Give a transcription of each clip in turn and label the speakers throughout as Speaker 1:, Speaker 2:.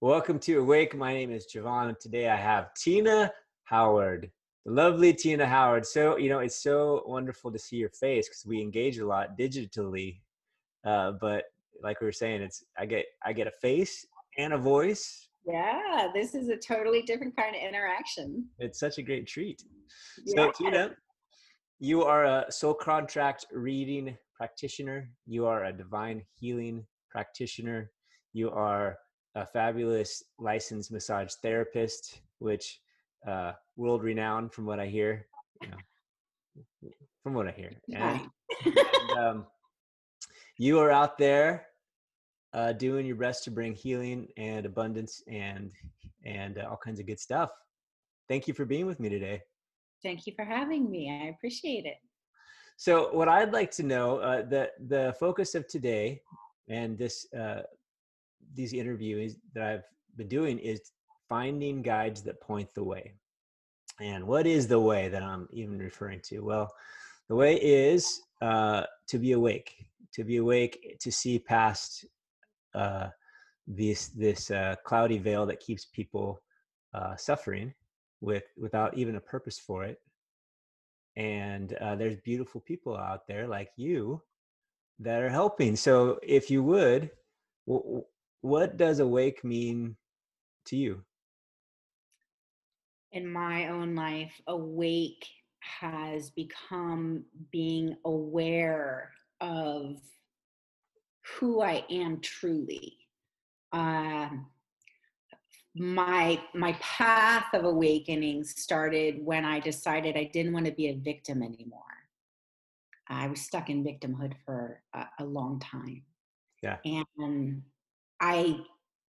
Speaker 1: Welcome to Awake. My name is Javon, and today I have Tina Howard, the lovely Tina Howard. So, you know, it's so wonderful to see your face because we engage a lot digitally. Uh, but like we were saying, it's I get I get a face and a voice.
Speaker 2: Yeah, this is a totally different kind of interaction.
Speaker 1: It's such a great treat. So, Tina, you are a soul contract reading practitioner. You are a divine healing practitioner. You are a fabulous licensed massage therapist, which uh, world renowned from what I hear. You know, from what I hear. And, and, um, you are out there uh, doing your best to bring healing and abundance and and uh, all kinds of good stuff. Thank you for being with me today.
Speaker 2: Thank you for having me. I appreciate it.
Speaker 1: So, what I'd like to know, uh, the the focus of today and this uh, these interviews that I've been doing is finding guides that point the way. And what is the way that I'm even referring to? Well, the way is uh, to be awake, to be awake, to see past uh, this this uh, cloudy veil that keeps people uh, suffering with without even a purpose for it. And uh, there's beautiful people out there like you that are helping. So if you would, what does awake mean to you?
Speaker 2: In my own life, awake has become being aware of who I am truly. Um, my my path of awakening started when I decided I didn't want to be a victim anymore. I was stuck in victimhood for a, a long time.
Speaker 1: Yeah.
Speaker 2: And I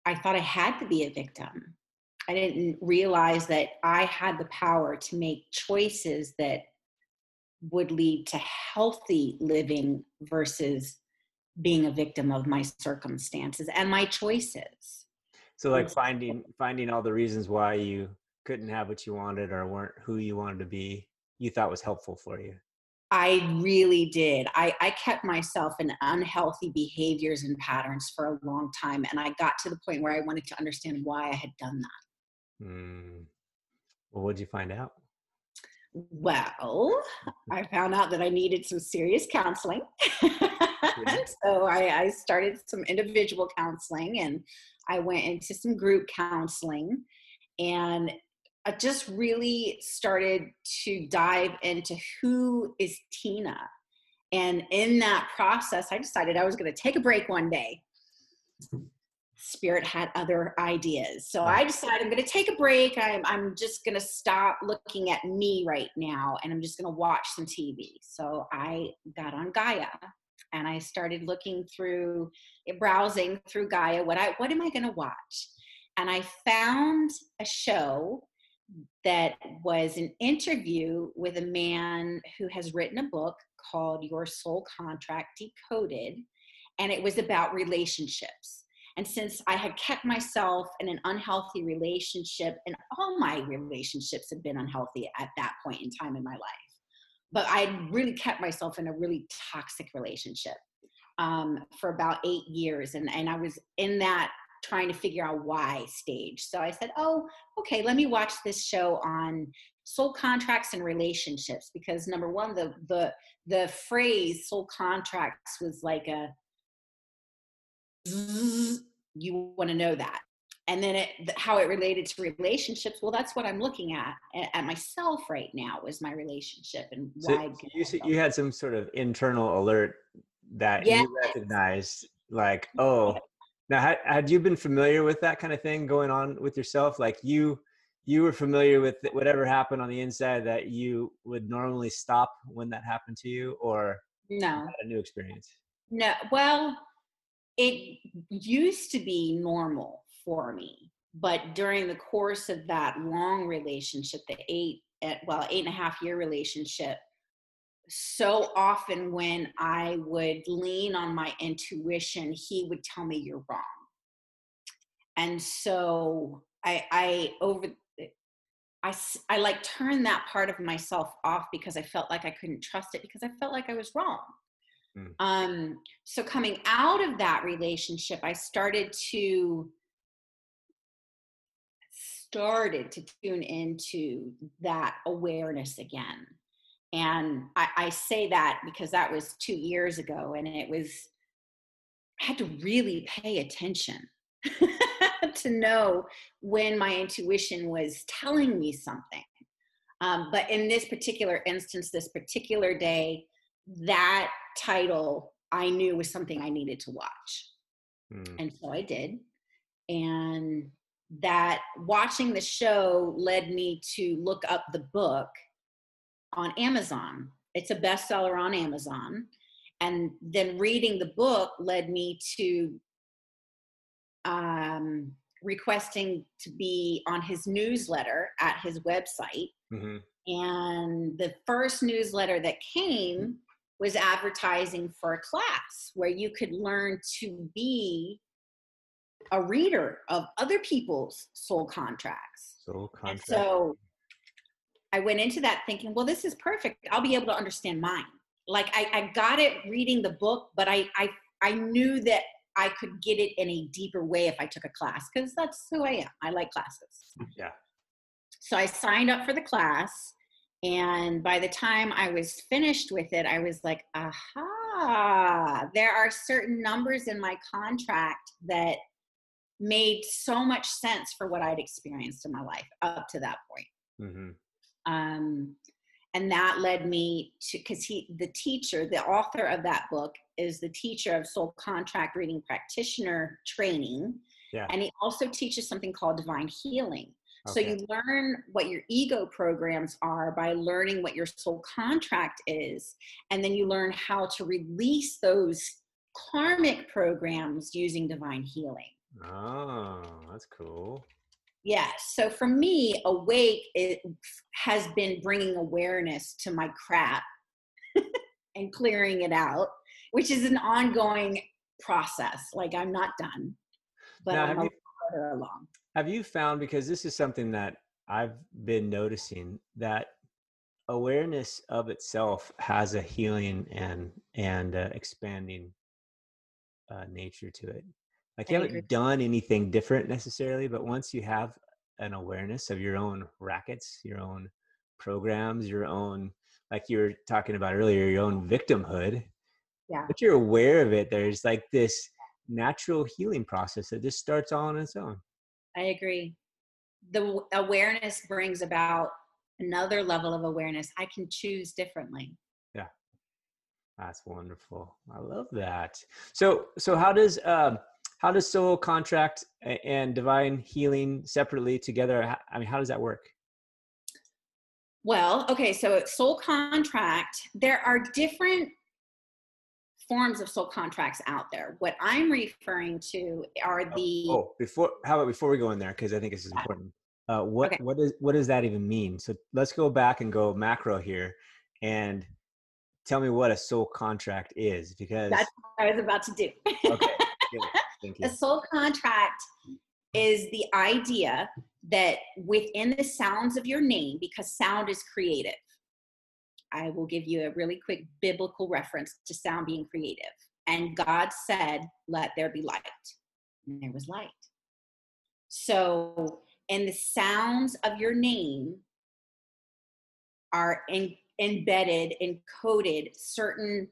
Speaker 2: I thought I had to be a victim. I didn't realize that I had the power to make choices that would lead to healthy living versus being a victim of my circumstances and my choices.
Speaker 1: So like finding finding all the reasons why you couldn't have what you wanted or weren't who you wanted to be, you thought was helpful for you.
Speaker 2: I really did. I, I kept myself in unhealthy behaviors and patterns for a long time. And I got to the point where I wanted to understand why I had done that.
Speaker 1: Mm. Well, what did you find out?
Speaker 2: Well, I found out that I needed some serious counseling. so I, I started some individual counseling and I went into some group counseling. And I just really started to dive into who is Tina. And in that process, I decided I was going to take a break one day. Spirit had other ideas. So I decided I'm going to take a break. I'm, I'm just going to stop looking at me right now and I'm just going to watch some TV. So I got on Gaia and I started looking through, browsing through Gaia. What I what am I going to watch? And I found a show that was an interview with a man who has written a book called Your Soul Contract Decoded, and it was about relationships. And since I had kept myself in an unhealthy relationship, and all my relationships have been unhealthy at that point in time in my life, but I really kept myself in a really toxic relationship um, for about eight years. And, and I was in that trying to figure out why stage. So I said, oh, okay, let me watch this show on soul contracts and relationships because number one, the the the phrase soul contracts was like a you want to know that and then it, how it related to relationships well that's what i'm looking at at myself right now is my relationship and why
Speaker 1: so you, you had some sort of internal alert that yes. you recognized like oh now, had, had you been familiar with that kind of thing going on with yourself? Like you, you were familiar with whatever happened on the inside that you would normally stop when that happened to you, or
Speaker 2: no,
Speaker 1: a new experience?
Speaker 2: No, well, it used to be normal for me, but during the course of that long relationship, the eight, eh, well, eight and a half year relationship, so often when I would lean on my intuition, he would tell me you're wrong. And so I, I over, I, I like turned that part of myself off because I felt like I couldn't trust it because I felt like I was wrong. Mm. Um, so coming out of that relationship, I started to started to tune into that awareness again. And I, I say that because that was two years ago, and it was, I had to really pay attention to know when my intuition was telling me something. Um, but in this particular instance, this particular day, that title I knew was something I needed to watch. Mm. And so I did. And that watching the show led me to look up the book on Amazon. It's a bestseller on Amazon. And then reading the book led me to um, requesting to be on his newsletter at his website. Mm-hmm. And the first newsletter that came was advertising for a class where you could learn to be a reader of other people's soul contracts.
Speaker 1: Soul contracts.
Speaker 2: so I went into that thinking, well, this is perfect. I'll be able to understand mine. Like I, I got it reading the book, but I, I I knew that I could get it in a deeper way if I took a class because that's who I am. I like classes.
Speaker 1: Yeah.
Speaker 2: So I signed up for the class. And by the time I was finished with it, I was like, aha, there are certain numbers in my contract that made so much sense for what I'd experienced in my life up to that point. Mm-hmm. Um, and that led me to because he the teacher the author of that book is the teacher of soul contract reading practitioner training.
Speaker 1: Yeah.
Speaker 2: and he also teaches something called divine healing. Okay. so you learn what your ego programs are by learning what your soul contract is. And then you learn how to release those karmic programs using divine healing.
Speaker 1: Oh that's cool
Speaker 2: Yes. So for me, awake it has been bringing awareness to my crap and clearing it out, which is an ongoing process. Like I'm not done, but now, I'm have you, further along.
Speaker 1: Have you found because this is something that I've been noticing that awareness of itself has a healing and and uh, expanding uh, nature to it like you haven't done anything different necessarily but once you have an awareness of your own rackets your own programs your own like you were talking about earlier your own victimhood
Speaker 2: yeah.
Speaker 1: but you're aware of it there's like this natural healing process that just starts all on its own.
Speaker 2: I agree. The awareness brings about another level of awareness. I can choose differently.
Speaker 1: Yeah. That's wonderful. I love that. So so how does um how does soul contract and divine healing separately together i mean how does that work?
Speaker 2: Well okay so soul contract. There are different forms of soul contracts out there. What i'm referring to are oh, the
Speaker 1: oh before how about before we go in there because i think this is important. Uh, what okay. what does what does that even mean? So let's go back and go macro here and tell me what a soul contract is because
Speaker 2: that's what i was about to do.
Speaker 1: Okay
Speaker 2: a soul contract is the idea that within the sounds of your name, because sound is creative, I will give you a really quick biblical reference to sound being creative. And God said, Let there be light. And there was light. So, in the sounds of your name are in, embedded, encoded certain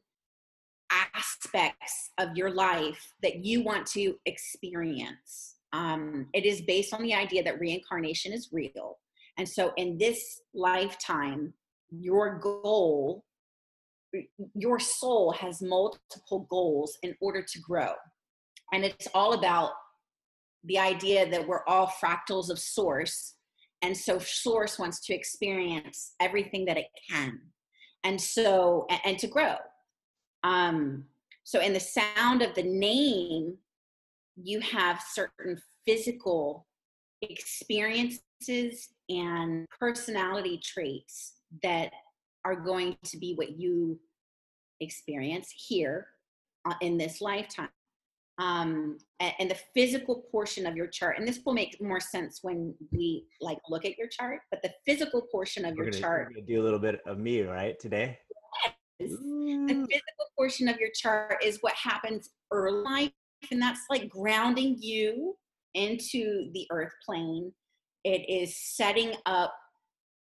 Speaker 2: aspects of your life that you want to experience. Um, it is based on the idea that reincarnation is real. And so, in this lifetime, your goal, your soul has multiple goals in order to grow. And it's all about the idea that we're all fractals of source. And so, source wants to experience everything that it can. And so, and, and to grow. Um, so, in the sound of the name, you have certain physical experiences and personality traits that are going to be what you experience here uh, in this lifetime. Um, and, and, the physical portion of your chart, and this will make more sense when we like look at your chart, but the physical portion of
Speaker 1: we're
Speaker 2: your
Speaker 1: gonna,
Speaker 2: chart.
Speaker 1: do a little bit of me, right, today?
Speaker 2: The physical portion of your chart is what happens early life, and that's like grounding you into the earth plane it is setting up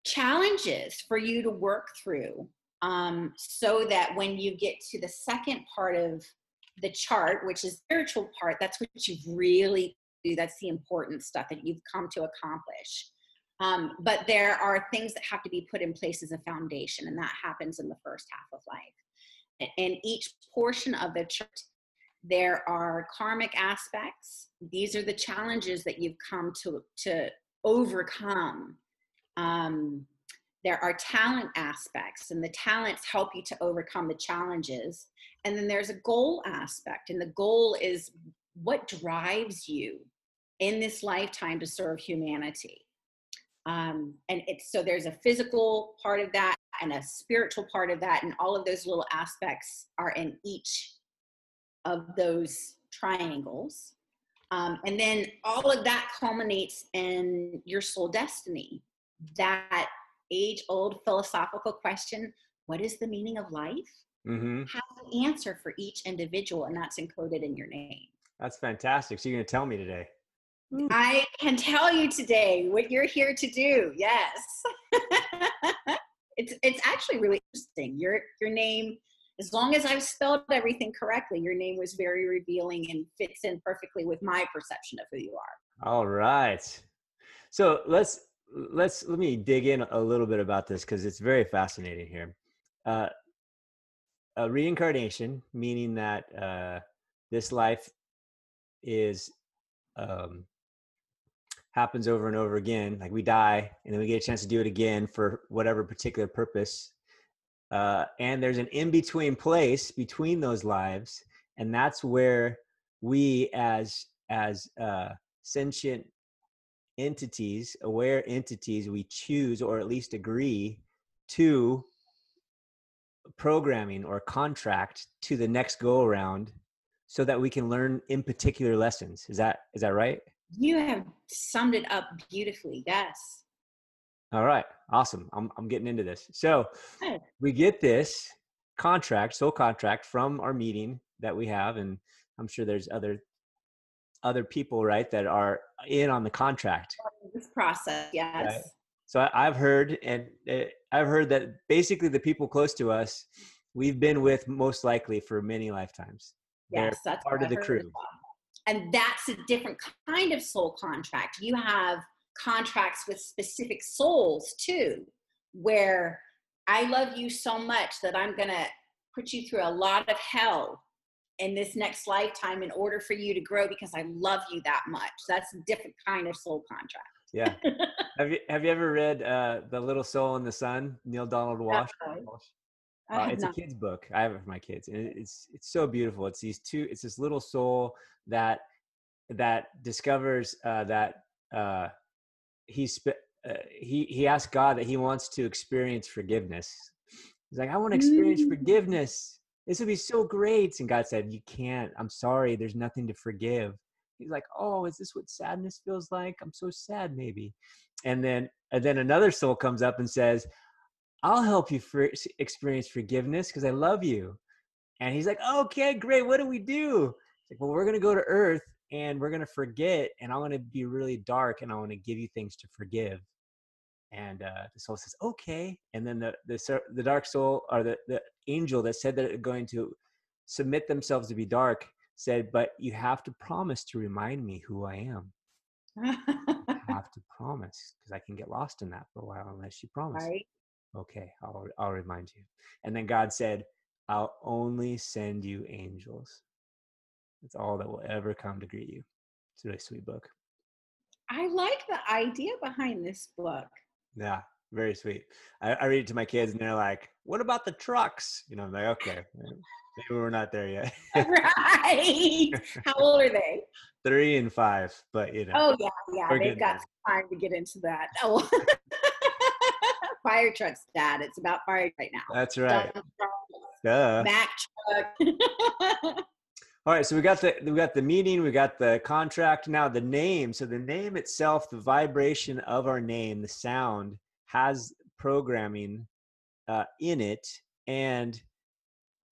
Speaker 2: challenges for you to work through um, so that when you get to the second part of the chart, which is spiritual part, that's what you really do. That's the important stuff that you've come to accomplish. Um, but there are things that have to be put in place as a foundation, and that happens in the first half of life. And each portion of the chart, there are karmic aspects. These are the challenges that you've come to to overcome. Um, there are talent aspects, and the talents help you to overcome the challenges. And then there's a goal aspect, and the goal is what drives you in this lifetime to serve humanity. Um, and it's so there's a physical part of that and a spiritual part of that, and all of those little aspects are in each of those triangles. Um, and then all of that culminates in your soul destiny. That age old philosophical question what is the meaning of life? Mm-hmm. Have an answer for each individual, and that's encoded in your name.
Speaker 1: That's fantastic. So, you're going to tell me today.
Speaker 2: I can tell you today what you're here to do. Yes. it's it's actually really interesting. Your your name as long as I've spelled everything correctly, your name was very revealing and fits in perfectly with my perception of who you are.
Speaker 1: All right. So let's let's let me dig in a little bit about this because it's very fascinating here. Uh, a reincarnation, meaning that uh, this life is um, happens over and over again. Like we die, and then we get a chance to do it again for whatever particular purpose. Uh, and there's an in between place between those lives, and that's where we, as as uh, sentient entities, aware entities, we choose or at least agree to programming or contract to the next go around so that we can learn in particular lessons. Is that is that right?
Speaker 2: You have summed it up beautifully. Yes.
Speaker 1: All right. Awesome. I'm I'm getting into this. So we get this contract, soul contract from our meeting that we have and I'm sure there's other other people, right, that are in on the contract.
Speaker 2: This process, yes. Right?
Speaker 1: So I, have heard, and uh, I've heard that basically the people close to us, we've been with most likely for many lifetimes.
Speaker 2: Yes, They're that's
Speaker 1: part of the crew.
Speaker 2: And that's a different kind of soul contract. You have contracts with specific souls too, where I love you so much that I'm going to put you through a lot of hell in this next lifetime in order for you to grow because I love you that much. That's a different kind of soul contract.
Speaker 1: Yeah. have you have you ever read uh, The Little Soul and the Sun, Neale Donald Walsch? Uh, it's not. a kid's book. I have it for my kids, and it's it's so beautiful. It's these two. It's this little soul that that discovers uh, that uh, he's uh, he he asks God that he wants to experience forgiveness. He's like, I want to experience mm. forgiveness. This would be so great. And God said, You can't. I'm sorry. There's nothing to forgive. He's like, Oh, is this what sadness feels like? I'm so sad, maybe. And then and then another soul comes up and says, I'll help you for, experience forgiveness because I love you. And he's like, okay, great. What do we do? Like, well, we're going to go to Earth and we're going to forget, and I'm going to be really dark and I want to give you things to forgive. And uh, the soul says, okay. And then the, the, the dark soul or the, the angel that said that they're going to submit themselves to be dark said, but you have to promise to remind me who I am. have to promise because I can get lost in that for a while unless you promise. Right okay i'll i'll remind you. And then god said i'll only send you angels. That's all that will ever come to greet you. It's a really sweet book.
Speaker 2: I like the idea behind this book.
Speaker 1: Yeah very sweet. I, I read it to my kids and they're like what about the trucks? You know i'm like okay eh, maybe we're not there yet.
Speaker 2: Right. How old are they?
Speaker 1: Three and five but you know
Speaker 2: oh yeah yeah they've got time to get into that. Oh fire trucks, Dad. It's about fire right now.
Speaker 1: That's right. Duh.
Speaker 2: Mac truck.
Speaker 1: All right, so we got the we got the meeting, we got the contract. Now the name. So the name itself, the vibration of our name, the sound has programming uh, in it, and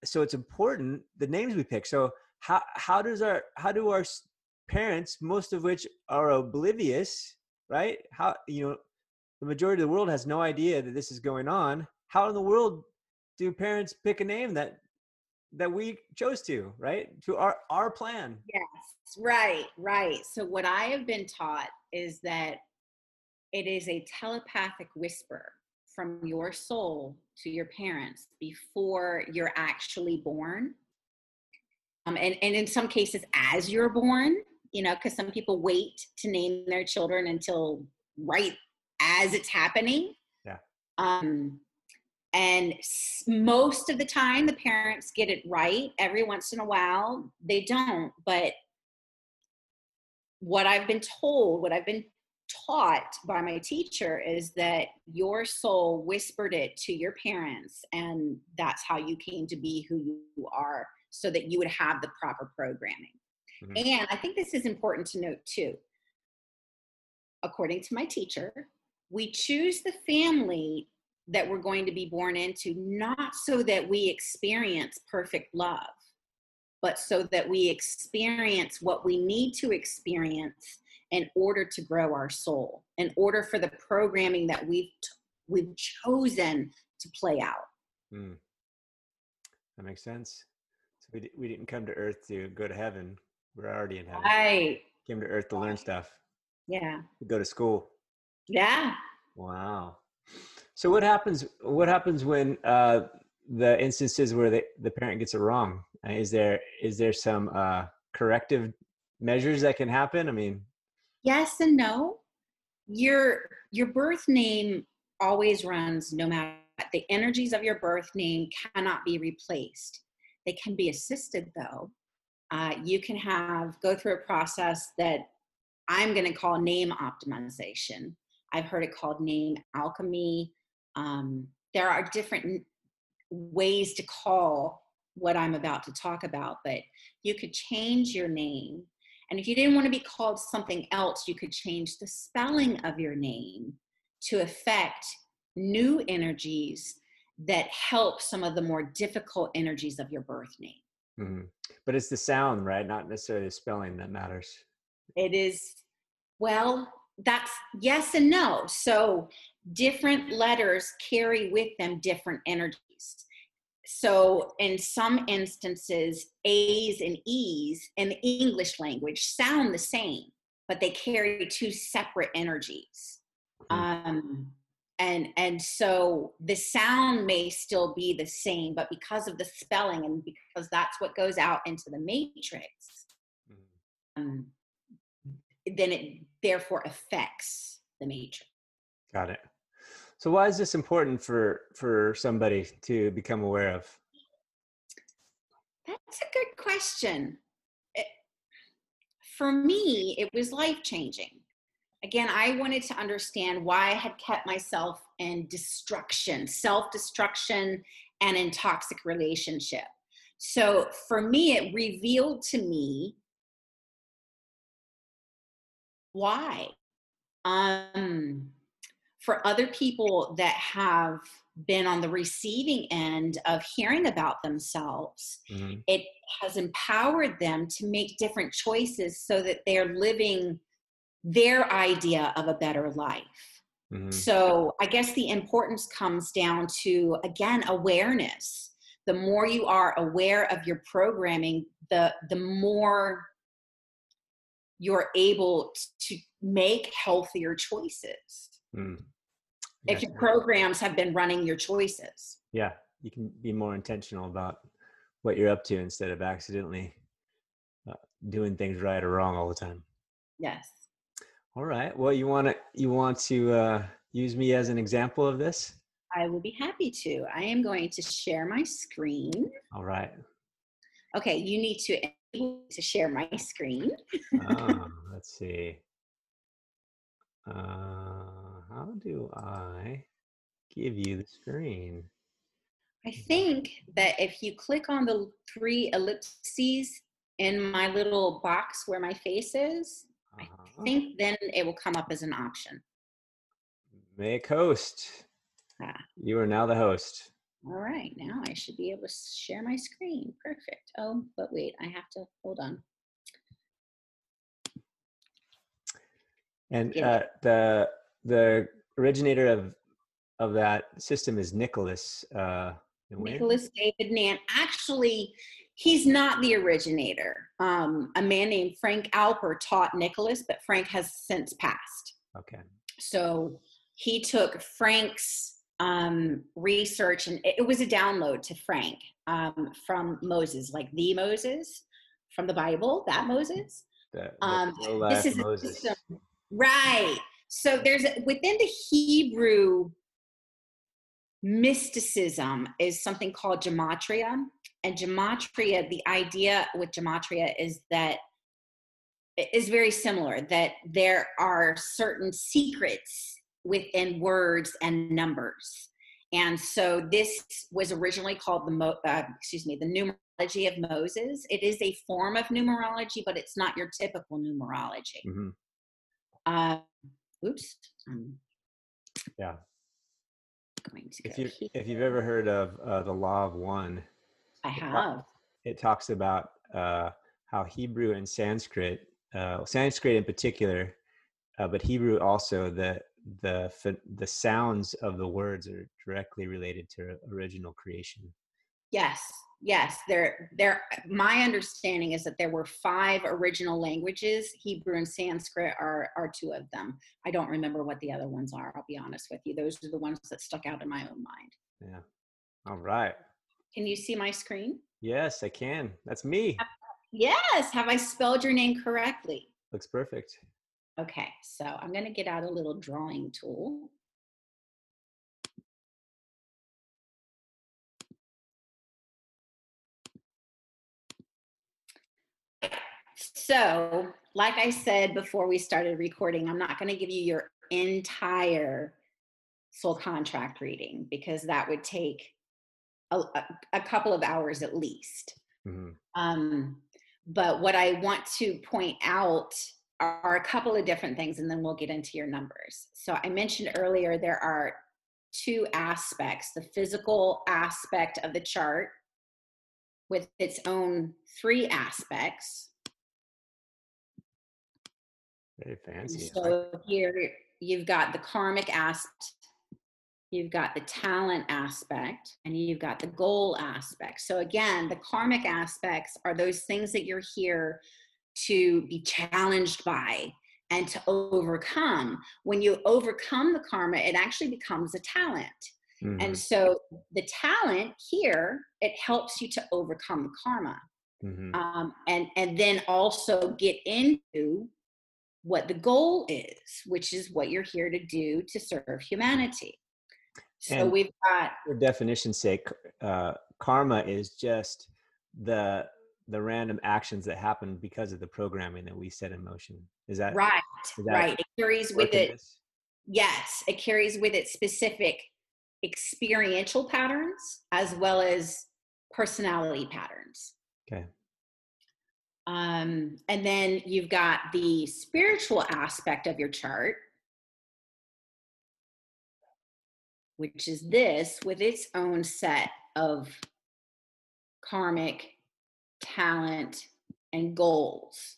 Speaker 1: so it's important the names we pick. So how how does our how do our parents, most of which are oblivious right? How you know the majority of the world has no idea that this is going on. How in the world do parents pick a name that that we chose to, right? To our our plan.
Speaker 2: Yes, right, right. So what I have been taught is that it is a telepathic whisper from your soul to your parents before you're actually born. Um, and, and in some cases, as you're born, you know, because some people wait to name their children until right as it's happening.
Speaker 1: Yeah.
Speaker 2: Um, and most of the time, the parents get it right. Every once in a while, they don't. But what I've been told, what I've been taught by my teacher is that your soul whispered it to your parents, and that's how you came to be who you are, so that you would have the proper programming. Mm-hmm. And I think this is important to note too. According to my teacher, we choose the family that we're going to be born into not so that we experience perfect love, but so that we experience what we need to experience in order to grow our soul, in order for the programming that we've t- we've chosen to play out. Mm.
Speaker 1: That makes sense. So we, d- we didn't come to earth to go to heaven. We're already in heaven.
Speaker 2: Right.
Speaker 1: Came to earth to learn stuff.
Speaker 2: Yeah.
Speaker 1: To go to school.
Speaker 2: Yeah.
Speaker 1: Wow. So what happens? What happens when uh, the instances where the, the parent gets it wrong? Is there is there some uh, corrective measures that can happen? I mean,
Speaker 2: yes and no. Your your birth name always runs no matter the energies of your birth name cannot be replaced. They can be assisted though. Uh, you can have go through a process that I'm going to call name optimization. I've heard it called name alchemy. Um, there are different ways to call what I'm about to talk about, but you could change your name. And if you didn't want to be called something else, you could change the spelling of your name to affect new energies that help some of the more difficult energies of your birth name.
Speaker 1: Mm-hmm. But it's the sound, right? Not necessarily the spelling that matters.
Speaker 2: It is, well, that's yes and no. So different letters carry with them different energies. So in some instances, A's and E's in the English language sound the same, but they carry two separate energies. Hmm. Um, and and so the sound may still be the same, but because of the spelling and because that's what goes out into the matrix, mm-hmm. um, then it therefore affects the major.
Speaker 1: Got it. So why is this important for for somebody to become aware of?
Speaker 2: That's a good question. It, for me, it was life changing. Again, I wanted to understand why I had kept myself in destruction, self destruction, and in toxic relationship. So for me, it revealed to me why um for other people that have been on the receiving end of hearing about themselves mm-hmm. it has empowered them to make different choices so that they're living their idea of a better life mm-hmm. so i guess the importance comes down to again awareness the more you are aware of your programming the the more you're able to make healthier choices. Mm. if your programs have been running your choices.
Speaker 1: Yeah you can be more intentional about what you're up to instead of accidentally uh, doing things right or wrong all the time.
Speaker 2: Yes.
Speaker 1: All right well you want to you want to uh, use me as an example of this?
Speaker 2: I will be happy to. I am going to share my screen.
Speaker 1: All right.
Speaker 2: Okay you need to to share my screen.
Speaker 1: oh, let's see. Uh, how do I give you the screen?
Speaker 2: I think that if you click on the three ellipses in my little box where my face is, uh-huh. I think then it will come up as an option.
Speaker 1: Make host. Ah. You are now the host.
Speaker 2: All right, now I should be able to share my screen. Perfect. Oh, but wait, I have to, hold on.
Speaker 1: And uh, the the originator of of that system is Nicholas. Uh,
Speaker 2: Nicholas David Nant. Actually, he's not the originator. Um, a man named Frank Alper taught Nicholas, but Frank has since passed.
Speaker 1: Okay.
Speaker 2: So he took Frank's um, research, and it, it was a download to Frank um, from Moses, like the Moses from the Bible, that Moses.
Speaker 1: The
Speaker 2: Um, this is
Speaker 1: Moses.
Speaker 2: system. Right. So there's within the Hebrew mysticism is something called gematria. And gematria, the idea with gematria is that it is very similar that there are certain secrets within words and numbers. And so this was originally called the Mo, uh, excuse me, the numerology of Moses. It is a form of numerology, but it's not your typical numerology.
Speaker 1: Mhm.
Speaker 2: Uh, oops. I'm
Speaker 1: Yeah.
Speaker 2: going to
Speaker 1: If you
Speaker 2: here.
Speaker 1: if you've ever heard of uh, the law of one,
Speaker 2: I have.
Speaker 1: it talks about uh, how Hebrew and Sanskrit, uh, Sanskrit in particular, uh, but Hebrew also, the the the sounds of the words are directly related to original creation.
Speaker 2: Yes, yes. There, there. My understanding is that there were five original languages. Hebrew and Sanskrit are are two of them. I don't remember what the other ones are. I'll be honest with you. Those are the ones that stuck out in my own mind.
Speaker 1: Yeah. All right.
Speaker 2: Can you see my screen?
Speaker 1: Yes, I can. That's me.
Speaker 2: Yes. Have I spelled your name correctly?
Speaker 1: Looks perfect.
Speaker 2: Okay. So I'm going to get out a little drawing tool. So, like I said before we started recording, I'm not going to give you your entire soul contract reading because that would take a, a, couple of hours at least.
Speaker 1: hmm
Speaker 2: Um, but what I want to point out are a couple of different things, and then we'll get into your numbers. So I mentioned earlier there are two aspects the physical aspect of the chart with its own three aspects.
Speaker 1: Very fancy.
Speaker 2: So here you've got the karmic aspect, you've got the talent aspect, and you've got the goal aspect. So again, the karmic aspects are those things that you're here to be challenged by and to overcome. When you overcome the karma, it actually becomes a talent.
Speaker 1: Mhm,
Speaker 2: And so the talent here, it helps you to overcome the karma
Speaker 1: mhm.
Speaker 2: um, and and then also get into what the goal is, which is what you're here to do to serve humanity. So
Speaker 1: And-
Speaker 2: we've got
Speaker 1: For definition's sake, uh, karma is just the the random actions that happen because of the programming that we set in motion. Is that
Speaker 2: right,
Speaker 1: is that
Speaker 2: right. It carries with it.
Speaker 1: this?
Speaker 2: Yes, it carries with it specific experiential patterns as well as personality patterns.
Speaker 1: Okay.
Speaker 2: Um, and then you've got the spiritual aspect of your chart, which is this with its own set of karmic talent and goals.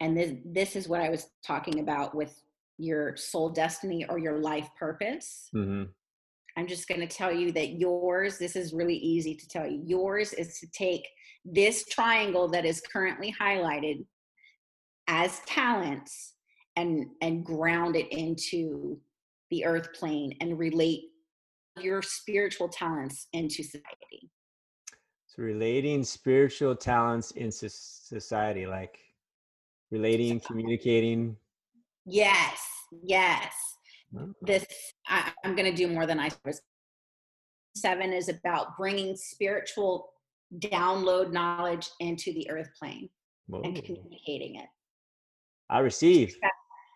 Speaker 2: And this, this is what I was talking about with your soul destiny or your life purpose.
Speaker 1: hmm
Speaker 2: I'm just going to tell you that yours, this is really easy to tell you, yours is to take this triangle that is currently highlighted as talents and and ground it into the earth plane and relate your spiritual talents into society.
Speaker 1: So relating spiritual talents in society, like relating, communicating.
Speaker 2: Yes, yes. This I, I'm going to do more than I was. Seven is about bringing spiritual download knowledge into the earth plane
Speaker 1: whoa.
Speaker 2: and communicating it.
Speaker 1: I receive.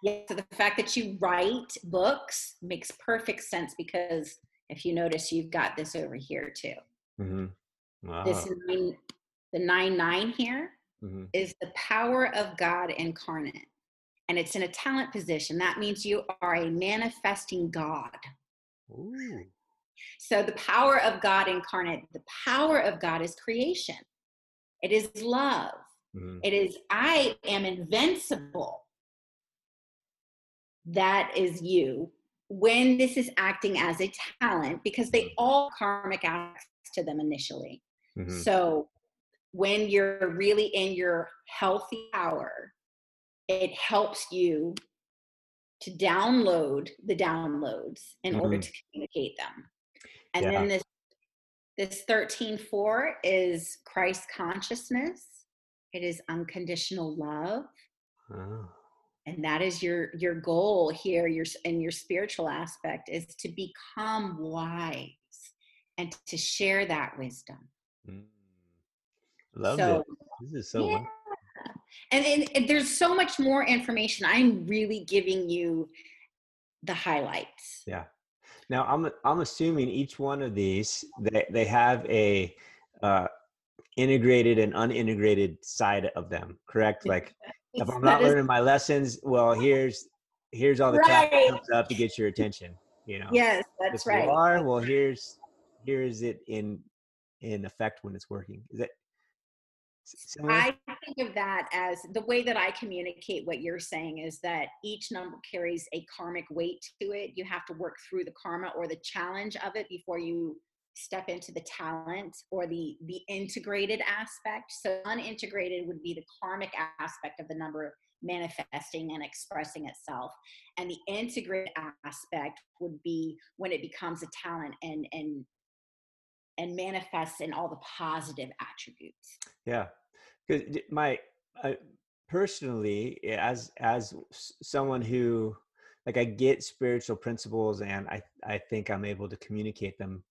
Speaker 2: Yeah, so the fact that you write books makes perfect sense because if you notice, you've got this over here too.
Speaker 1: hmm Wow.
Speaker 2: This nine, the nine nine here
Speaker 1: hmm
Speaker 2: is the power of God incarnate, and it's in a talent position. That means you are a manifesting God.
Speaker 1: Ooh.
Speaker 2: So the power of God incarnate, the power of God is creation. It is love.
Speaker 1: Mhm.
Speaker 2: It is I am invincible. that is you. When this is acting as a talent, because they
Speaker 1: Mm-hmm.
Speaker 2: all karmic acts to them initially.
Speaker 1: Mhm.
Speaker 2: So when you're really in your healthy hour, it helps you to download the downloads in order
Speaker 1: Mhm.
Speaker 2: to communicate them. And
Speaker 1: Yeah.
Speaker 2: then this this 13.4 is Christ consciousness. It is unconditional love.
Speaker 1: Oh.
Speaker 2: And that is your your goal here, your and your spiritual aspect is to become wise and to share that wisdom.
Speaker 1: Mm. Loved
Speaker 2: so
Speaker 1: it. This is so
Speaker 2: yeah.
Speaker 1: wonderful.
Speaker 2: and, and, and there's so much more information. I'm really giving you the highlights.
Speaker 1: Yeah. Now I'm I'm assuming each one of these they they have a uh, integrated and unintegrated side of them. Correct? Like if I'm not learning my lessons, well, here's here's all the crap that comes up to get your attention. You know.
Speaker 2: yes, that's
Speaker 1: if
Speaker 2: right.
Speaker 1: you are, well, here's here's it in in effect when it's working. Is that s- similar?
Speaker 2: I think of that as the way that I communicate what you're saying is that each number carries a karmic weight to it. You have to work through the karma or the challenge of it before you step into the talent or the the integrated aspect. So unintegrated would be the karmic aspect of the number manifesting and expressing itself. And the integrated aspect would be when it becomes a talent and and and manifests in all the positive attributes.
Speaker 1: Yeah, because my personally, eh, as as someone who like I get spiritual principles, and I I think I'm able to communicate them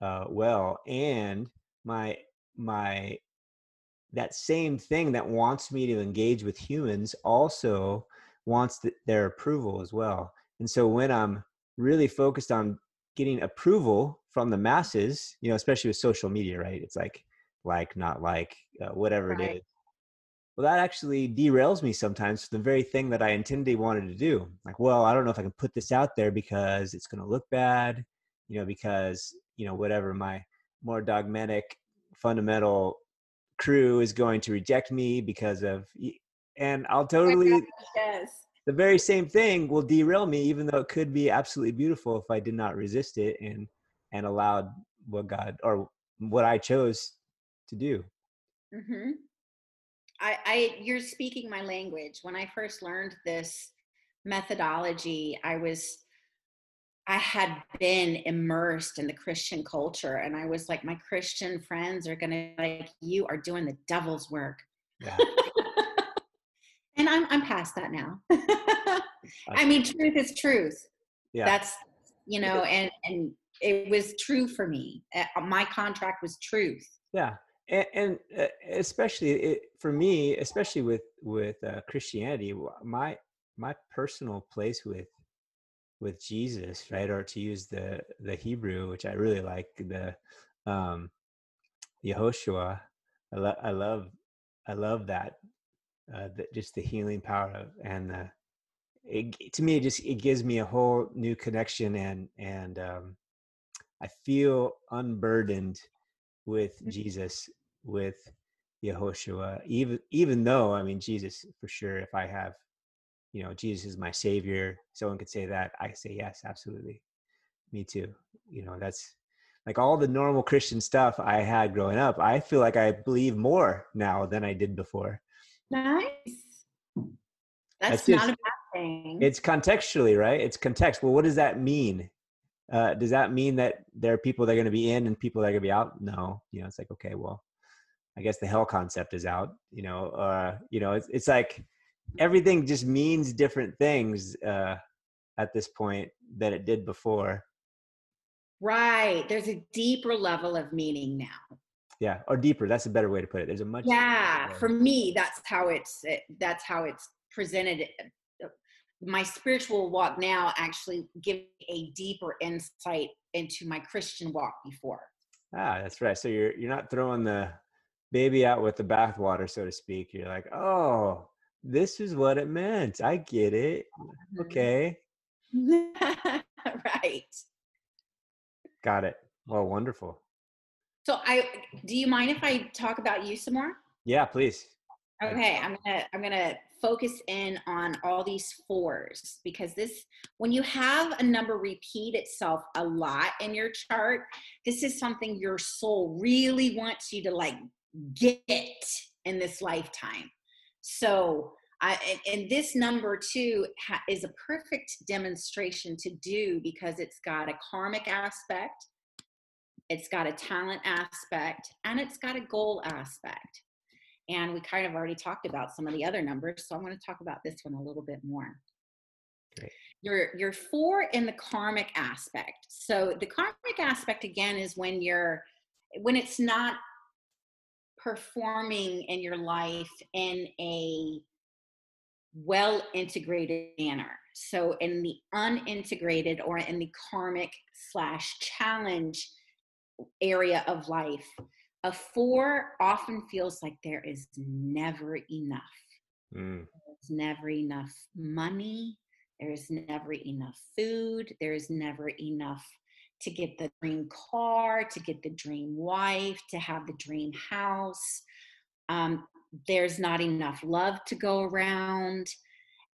Speaker 1: uh, well, and my my that same thing that wants me to engage with humans also wants th- their approval as well. And so when I'm really focused on getting approval from the masses, you know, especially with social media, right? It's like like, not like, uh, whatever it
Speaker 2: Right.
Speaker 1: is. Well, that actually derails me sometimes from the very thing that I intended wanted to do. Like, well, I don't know if I can put this out there because it's going to look bad, you know, because you know whatever my more dogmatic, fundamental crew is going to reject me because of, and I'll totally
Speaker 2: Yes.
Speaker 1: the very same thing will derail me even though it could be absolutely beautiful if i did not resist it and and allowed what god or what i chose to do
Speaker 2: Mm-hmm. I, I, you're speaking my language. When I first learned this methodology, I was, I had been immersed in the Christian culture, and I was like, my Christian friends are gonna like, you are doing the devil's work,
Speaker 1: yeah
Speaker 2: and I'm, I'm past that now. I mean, truth is truth.
Speaker 1: yeah
Speaker 2: That's, you know, and and it was true for me. Uh, My contract was truth.
Speaker 1: yeah and, and uh, especially it, for me especially with with uh, christianity my my personal place with with jesus right or to use the the hebrew which i really like the um yehoshua i, lo- I love i love that uh the, just the healing power of and the it, to me it just it gives me a whole new connection and and um i feel unburdened with mm-hmm. jesus with yehoshua even even though i mean jesus for sure if i have you know jesus is my savior someone could say that i say yes absolutely. Me too you know that's like all the normal christian stuff i had growing up i feel like i believe more now than i did before.
Speaker 2: Nice. That's,
Speaker 1: That's
Speaker 2: not
Speaker 1: just-
Speaker 2: a bad thing.
Speaker 1: it's contextually right? It's context well what does that mean uh, does that mean that there are people that are going to be in and people that are going to be out no you know it's like okay well i guess the hell concept is out you know uh you know it's, it's like everything just means different things uh at this point than it did before
Speaker 2: right. There's a deeper level of meaning now.
Speaker 1: yeah or deeper that's a better way to put it there's a much
Speaker 2: Yeah.
Speaker 1: Yeah.
Speaker 2: For me, that's how it's it, that's how it's presented. My spiritual walk now actually gives a deeper insight into my Christian walk before.
Speaker 1: ah that's right. So you're you're not throwing the baby out with the bathwater so to speak. You're like oh this is what it meant. I get it. Okay.
Speaker 2: Right.
Speaker 1: got it. Well wonderful.
Speaker 2: So I do you mind if I talk about you some more?
Speaker 1: yeah please.
Speaker 2: Okay, I'm gonna I'm gonna focus in on all these fours because this when you have a number repeat itself a lot in your chart this is something your soul really wants you to like get in this lifetime so I, and this number two ha, is a perfect demonstration to do because it's got a karmic aspect, it's got a talent aspect, and it's got a goal aspect. And we kind of already talked about some of the other numbers, so I'm going to talk about this one a little bit more. Great. you're four in the karmic aspect. So the karmic aspect again is when you're when it's not performing in your life in a well integrated manner. So, in the unintegrated or in the karmic slash challenge area of life, a four often feels like there is never enough. Mm. There's never enough money. There's never enough food. There's never enough to get the dream car, to get the dream wife, to have the dream house. Um, there's not enough love to go around.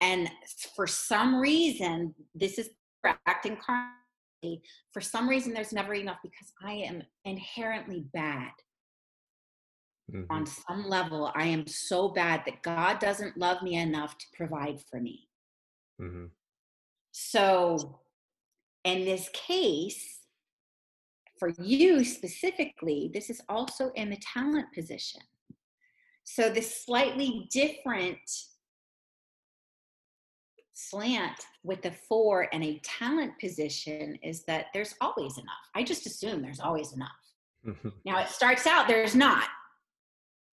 Speaker 2: And for some reason, this is acting karmically. For some reason, there's never enough because I am inherently bad. Mm-hmm. On some level, I am so bad that God doesn't love me enough to provide for me. Mm-hmm. So, in this case, for you specifically, this is also in the talent position. So the slightly different slant with the four and a talent position is that there's always enough. I just assume there's always enough. Mm-hmm. Now it starts out there's not.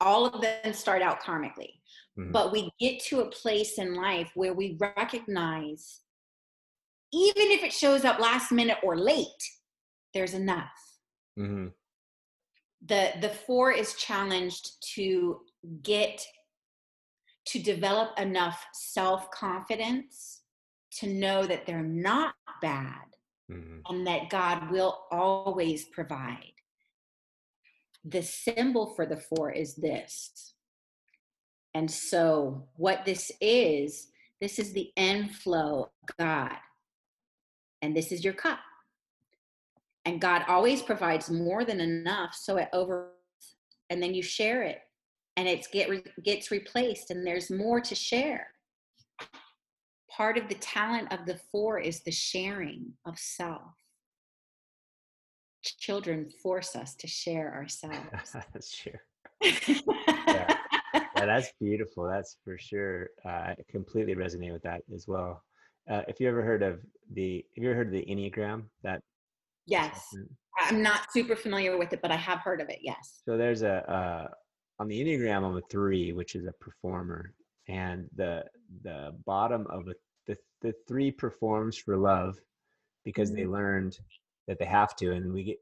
Speaker 2: All of them start out karmically. Mm-hmm. But we get to a place in life where we recognize, even if it shows up last minute or late, there's enough. Mm-hmm. The the four is challenged to get to develop enough self confidence to know that they're not bad mm-hmm. and that God will always provide. The symbol for the four is this. And so, what this is, this is the inflow of God. And this is your cup. And God always provides more than enough, so it over, and then you share it and it get gets replaced and there's more to share part of the talent of the four is the sharing of self children force us to share ourselves.
Speaker 1: That's true. Yeah. yeah. that's beautiful that's for sure uh, i completely resonate with that as well. Uh, if you ever heard of the have you ever heard of the enneagram that
Speaker 2: yes. i'm not super familiar with it but i have heard of it yes.
Speaker 1: So there's a uh, on the enneagram i'm a three which is a performer and the the bottom of a, the, the three performs for love because they learned that they have to and we get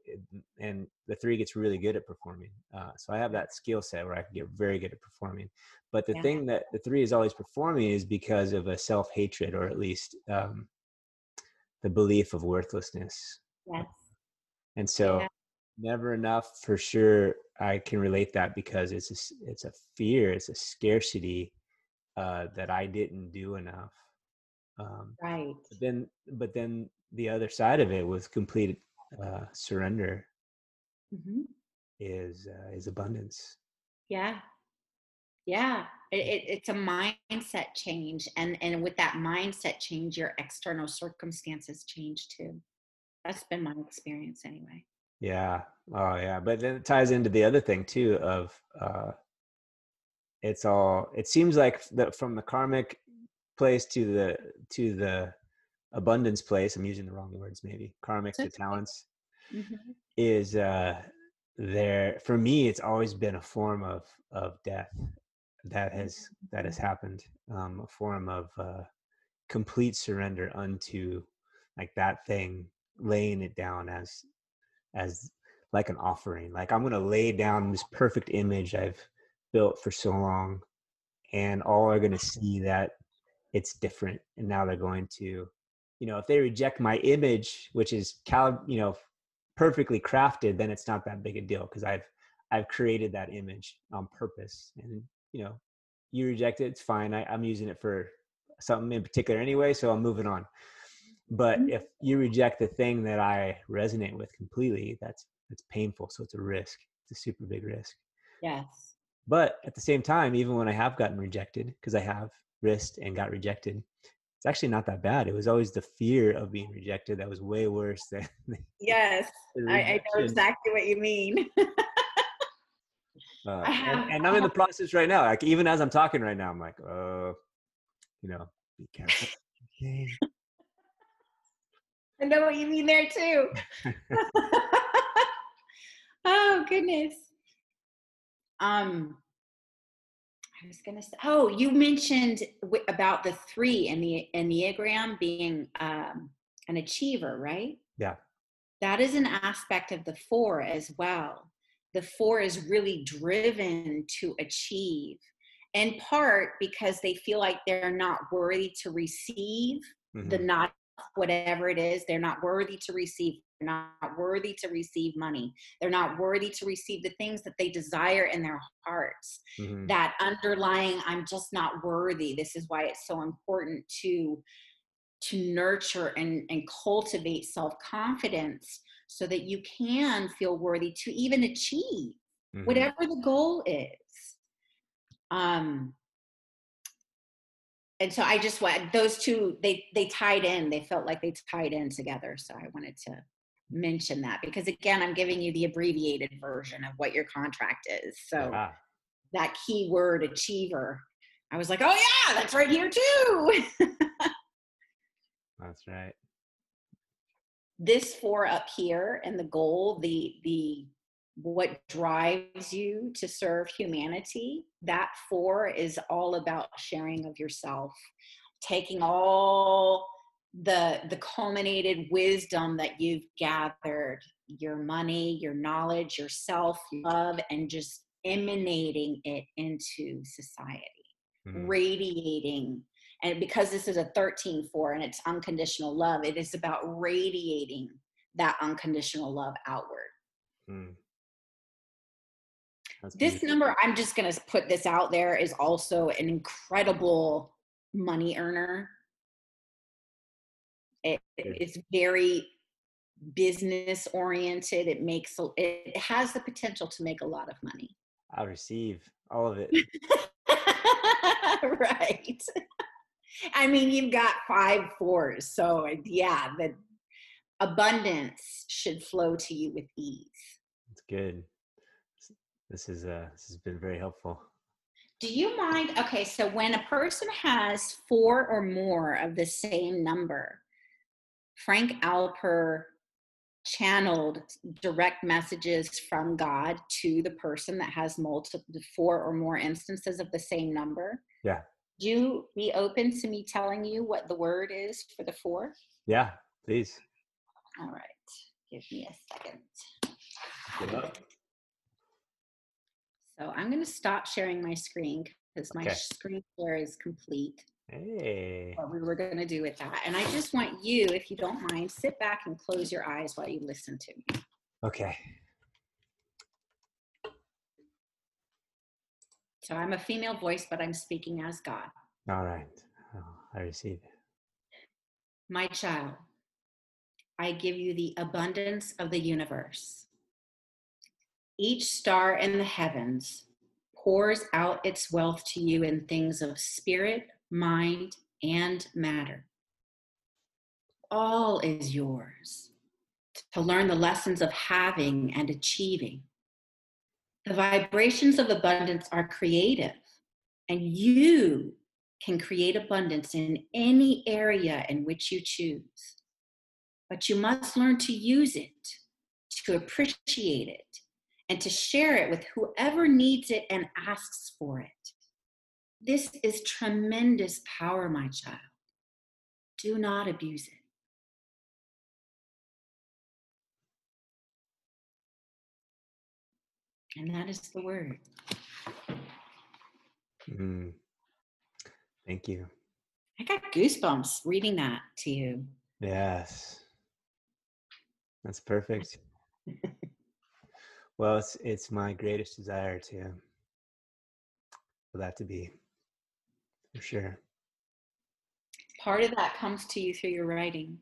Speaker 1: and the three gets really good at performing uh, so i have that skill set where i can get very good at performing but the yeah. thing that the three is always performing is because of a self-hatred or at least um, the belief of worthlessness yes. and so yeah never enough for sure i can relate that because it's a, it's a fear it's a scarcity uh, that i didn't do enough
Speaker 2: um, right
Speaker 1: but then but then the other side of it was complete uh, surrender mm-hmm. is uh, is abundance
Speaker 2: yeah yeah it, it, it's a mindset change and and with that mindset change your external circumstances change too that's been my experience anyway
Speaker 1: yeah. Oh, yeah. But then it ties into the other thing too of uh, it's all. It seems like that from the karmic place to the to the abundance place. I'm using the wrong words, maybe karmic to talents mm-hmm. is uh, there for me. It's always been a form of of death that has that has mm-hmm. happened. Um, a form of uh, complete surrender unto like that thing, laying it down as as like an offering. Like I'm going to lay down this perfect image I've built for so long, and all are going to see that it's different. And now they're going to, you know, if they reject my image, which is cal, you know, perfectly crafted, then it's not that big a deal because I've I've created that image on purpose, and you know, you reject it, it's fine. I, I'm using it for something in particular anyway, so I'm moving on. But
Speaker 2: Mhm.
Speaker 1: if you reject the thing that I resonate with completely, that's it's painful. So it's a risk. It's a super big risk.
Speaker 2: Yes.
Speaker 1: But at the same time, even when I have gotten rejected, because I have risked and got rejected, it's actually not that bad. It was always the fear of being rejected that was way worse than
Speaker 2: Yes. I, I know exactly what you mean.
Speaker 1: Uh,
Speaker 2: have-
Speaker 1: and, and I'm in the process right now. Like even as I'm talking right now, I'm like, uh, you know, be careful.
Speaker 2: I know what you mean there too. oh goodness. Um, I was gonna say. Oh, you mentioned w- about the three in the enneagram being um, an achiever, right?
Speaker 1: Yeah.
Speaker 2: That is an aspect of the four as well. The four is really driven to achieve, in part because they feel like they're not worthy to receive the
Speaker 1: Mhm.
Speaker 2: not whatever it is they're not worthy to receive not worthy to receive money they're not worthy to receive the things that they desire in their hearts
Speaker 1: Mhm.
Speaker 2: that underlying i'm just not worthy this is why it's so important to to nurture and and cultivate self-confidence so that you can feel worthy to even achieve
Speaker 1: Mhm.
Speaker 2: whatever the goal is um and so i just went those two they they tied in they felt like they tied in together so i wanted to mention that because again i'm giving you the abbreviated version of what your contract is. So
Speaker 1: Ah,
Speaker 2: that keyword achiever i was like oh yeah that's right here too.
Speaker 1: That's right.
Speaker 2: this four up here and the goal the the what drives you to serve humanity that four is all about sharing of yourself taking all the the culminated wisdom that you've gathered your money your knowledge your self love and just emanating it into society
Speaker 1: Mhm.
Speaker 2: radiating and because this is a 13 4 and it's unconditional love it is about radiating that unconditional love outward
Speaker 1: Mm.
Speaker 2: This number i'm just going to put this out there is also an incredible money earner. It's very business oriented it makes a- it has the potential to make a lot of money
Speaker 1: I'll receive all of it.
Speaker 2: right. I mean, you've got five fours, so yeah, the abundance should flow to you with ease.
Speaker 1: It's good. This is uh this has been very helpful.
Speaker 2: Do you mind? Okay, so when a person has four or more of the same number, Frank Alper channeled direct messages from God to the person that has multiple four or more instances of the same number.
Speaker 1: Yeah.
Speaker 2: Would you be open to me telling you what the word is for the four?
Speaker 1: Yeah, please.
Speaker 2: All right. Give me a second.
Speaker 1: Good luck.
Speaker 2: So I'm going to stop sharing my screen because my
Speaker 1: Okay.
Speaker 2: screen share is complete.
Speaker 1: Hey.
Speaker 2: What we were going to do with that. And I just want you, if you don't mind, sit back and close your eyes while you listen to me.
Speaker 1: Okay.
Speaker 2: So I'm a female voice, but I'm speaking as God.
Speaker 1: All right. Oh, I receive.
Speaker 2: My child, I give you the abundance of the universe. Each star in the heavens pours out its wealth to you in things of spirit, mind, and matter. All is yours to learn the lessons of having and achieving. The vibrations of abundance are creative, and you can create abundance in any area in which you choose. But you must learn to use it, to appreciate it, and to share it with whoever needs it and asks for it. This is tremendous power, my child. Do not abuse it. And that is the word.
Speaker 1: Mm. Thank you.
Speaker 2: I got goosebumps reading that to you.
Speaker 1: Yes. That's perfect. well, it's it's my greatest desire to for that to be For sure.
Speaker 2: Part of that comes to you through your writing.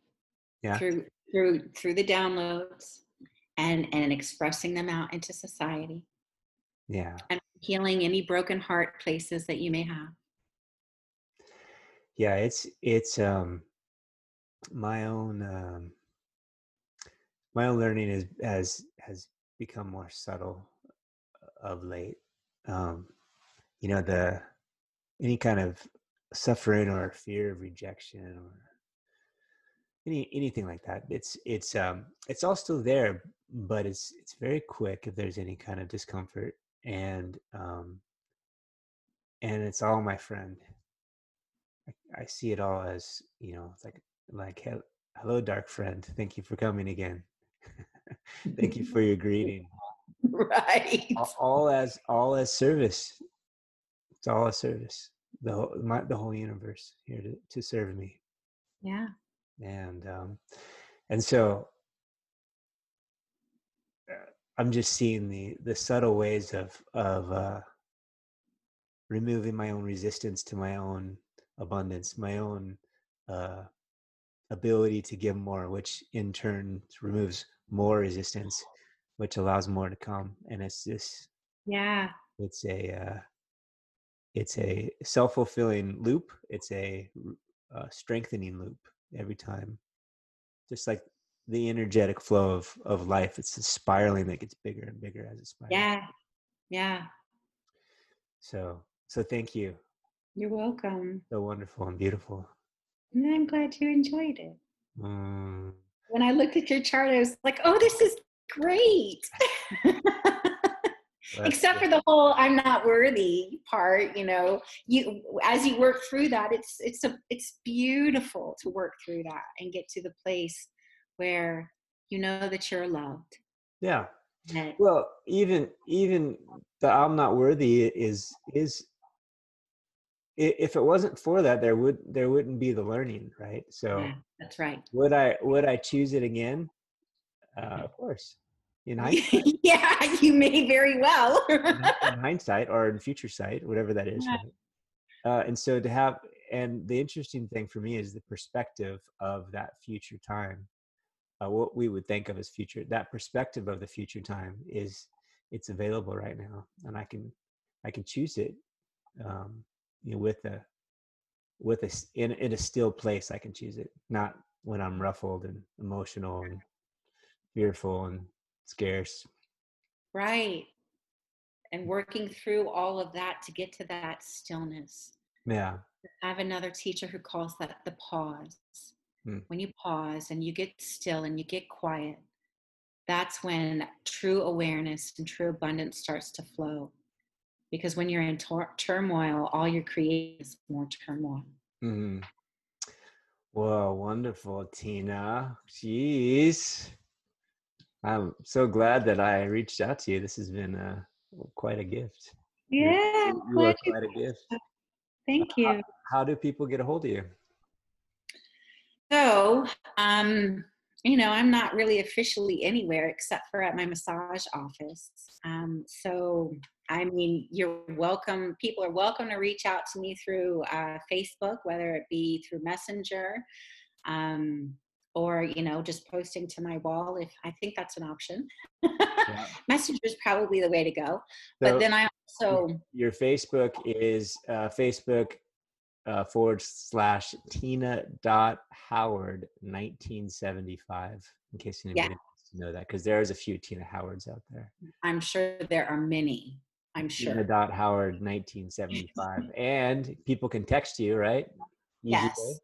Speaker 1: Yeah.
Speaker 2: Through through through the downloads and and expressing them out into society
Speaker 1: Yeah.
Speaker 2: and healing any broken heart places that you may have.
Speaker 1: Yeah, it's it's um my own um my own learning is has has become more subtle of late. Um you know the any kind of suffering or fear of rejection or any anything like that. It's it's um it's all still there but it's it's very quick if there's any kind of discomfort and um and it's all my friend. I, I see it all as you know it's like like "Hel- hello dark friend. Thank you for coming again. Thank you for your greeting.
Speaker 2: Right.
Speaker 1: all, all as all as service it's all a service the whole my, the whole universe here to, to serve me
Speaker 2: Yeah.
Speaker 1: and um and so uh, i'm just seeing the the subtle ways of of uh removing my own resistance to my own abundance my own uh ability to give more which in turn removes more resistance which allows more to come and it's just
Speaker 2: Yeah.
Speaker 1: it's a uh it's a self-fulfilling loop it's a, uh, strengthening loop every time just like the energetic flow of of life it's a spiraling that gets bigger and bigger as it spirals
Speaker 2: Yeah. Yeah.
Speaker 1: so so thank you
Speaker 2: You're welcome.
Speaker 1: so wonderful and beautiful
Speaker 2: And I'm glad you enjoyed it.
Speaker 1: mm,
Speaker 2: When I looked at your chart, I was like, oh, this is great.
Speaker 1: that's
Speaker 2: Except
Speaker 1: good.
Speaker 2: for the whole I'm not worthy part, you know. You as you work through that, it's it's a it's beautiful to work through that and get to the place where you know that you're loved.
Speaker 1: yeah
Speaker 2: That
Speaker 1: well even even the i'm not worthy is is if it wasn't for that there would there wouldn't be the learning right so
Speaker 2: yeah, that's right.
Speaker 1: would i would i choose it again uh, of course in hindsight,
Speaker 2: yeah, you may very well.
Speaker 1: in in hindsight or in future sight whatever that is
Speaker 2: Yeah.
Speaker 1: right? uh, and so to have and the interesting thing for me is the perspective of that future time uh, what we would think of as future that perspective of the future time is it's available right now and i can i can choose it um you know with a with a in, in a still place i can choose it not when i'm ruffled and emotional and fearful and scarce
Speaker 2: right. And working through all of that to get to that stillness.
Speaker 1: yeah
Speaker 2: I have another teacher who calls that the pause.
Speaker 1: Hmm.
Speaker 2: When you pause and you get still and you get quiet, that's when true awareness and true abundance starts to flow. Because when you're in tor- turmoil, all you're creating is more turmoil.
Speaker 1: hmm Whoa, wonderful, Tina. Jeez. I'm so glad that I reached out to you. This has been uh, quite a gift.
Speaker 2: Yeah,
Speaker 1: You are quite a gift.
Speaker 2: thank you.
Speaker 1: How do people get a hold of you?
Speaker 2: So, um, you know, I'm not really officially anywhere except for at my massage office. Um, so, I mean, you're welcome. People are welcome to reach out to me through uh, Facebook, whether it be through Messenger, um, or you know, just posting to my wall. If I think that's an option, Messenger is probably the way to go. But then I also,
Speaker 1: your Facebook is uh, Facebook uh, forward slash Tina dot Howard 1975. In case anybody wants to know that, because there's a few Tina Howards out there.
Speaker 2: I'm sure there are many. I'm sure Tina
Speaker 1: dot Howard 1975, and people can text you, right? Easy
Speaker 2: Yes,
Speaker 1: way?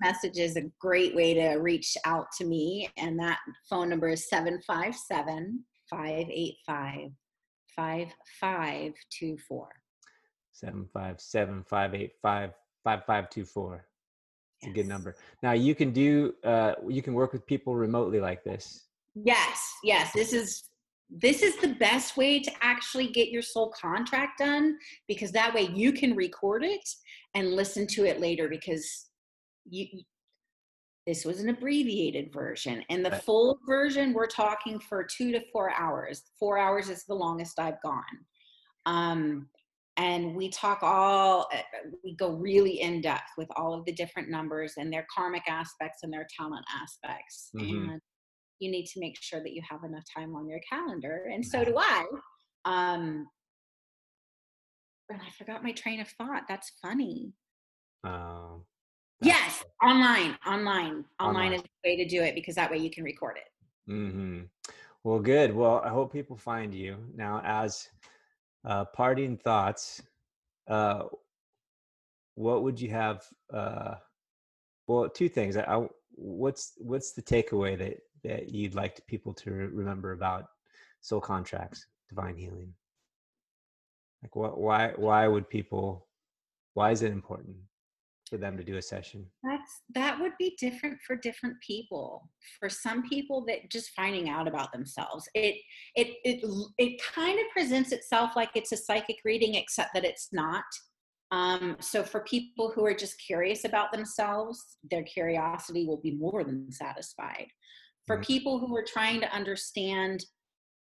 Speaker 2: Message is a great way to reach out to me. And that phone number is 757 585 5524.
Speaker 1: Seven five seven five eight five five five two four. It's a good number. Now you can do uh, you can work with people remotely like this.
Speaker 2: Yes, yes. This is this is the best way to actually get your soul contract done because that way you can record it and listen to it later because you this was an abbreviated version and the
Speaker 1: Right.
Speaker 2: full version we're talking for two to four hours. Four hours is the longest i've gone. Um, and we talk all uh, we go really in depth with all of the different numbers and their karmic aspects and their talent aspects mm-hmm. and you need to make sure that you have enough time on your calendar and so do i. Um and i forgot my train of thought. That's funny. Um yes online online online, online. is the way to do it because that way you can record it
Speaker 1: mm-hmm. well good well i hope people find you now as uh, parting thoughts. Uh, what would you have? Uh, well, two things. I, I, what's what's the takeaway that that you'd like people to remember about soul contracts, divine healing? Like, what? Why? Why would people? Why is it important? For them to do a session.
Speaker 2: That's that would be different for different people. For some people that just finding out about themselves it it it, it kind of presents itself like it's a psychic reading except that it's not. Um, so for people who are just curious about themselves their curiosity will be more than satisfied. For mm-hmm. people who are trying to understand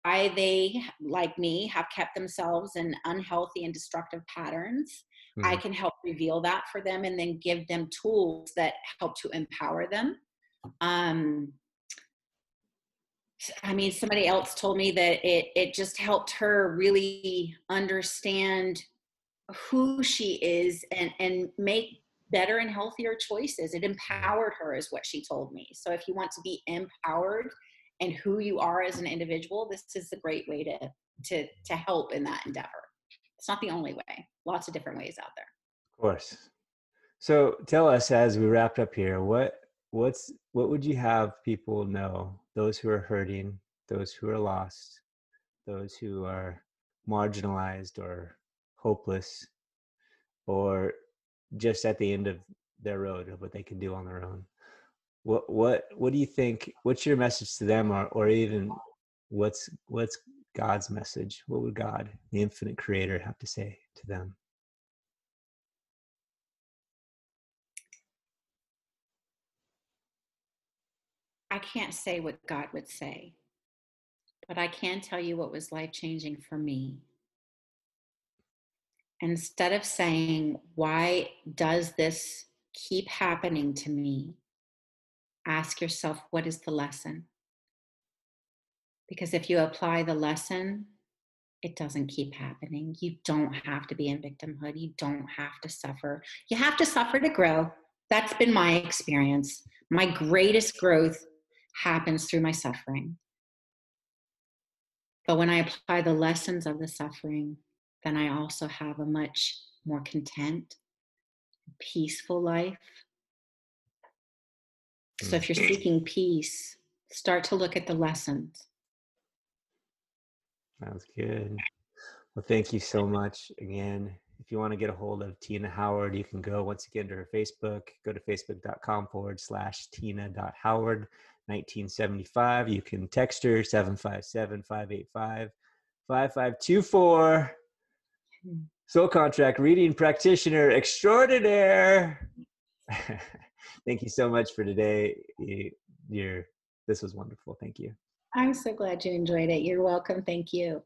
Speaker 2: why they like me have kept themselves in unhealthy and destructive patterns Mm-hmm. I can help reveal that for them and then give them tools that help to empower them. Um, I mean, somebody else told me that it it just helped her really understand who she is and and make better and healthier choices. It empowered her, is what she told me. So if you want to be empowered and who you are as an individual, this is a great way to to to help in that endeavor. It's not the only way. Lots of different ways out there.
Speaker 1: Of course. So tell us as we wrapped up here, what what's what would you have people know? Those who are hurting, those who are lost, those who are marginalized or hopeless, or just at the end of their road of what they can do on their own. What what what do you think? What's your message to them, or or even what's what's God's message? What would God, the infinite creator, have to say to them?
Speaker 2: I can't say what God would say, but I can tell you what was life changing for me. Instead of saying, Why does this keep happening to me? Ask yourself, What is the lesson? Because if you apply the lesson, it doesn't keep happening. You don't have to be in victimhood. You don't have to suffer. You have to suffer to grow. That's been my experience. My greatest growth happens through my suffering. But when I apply the lessons of the suffering, then I also have a much more content, peaceful life. So if you're mm. seeking peace, start to look at the lessons.
Speaker 1: Sounds good. Well, thank you so much again. If you want to get a hold of Tina Howard, you can go once again to her Facebook. Go to facebook.com forward slash tina.howard 1975. You can text her 757 585 5524. Hmm. Soul contract reading practitioner extraordinaire. Thank you so much for today. You're, this was wonderful. Thank you.
Speaker 2: I'm so glad you enjoyed it. You're welcome. Thank you.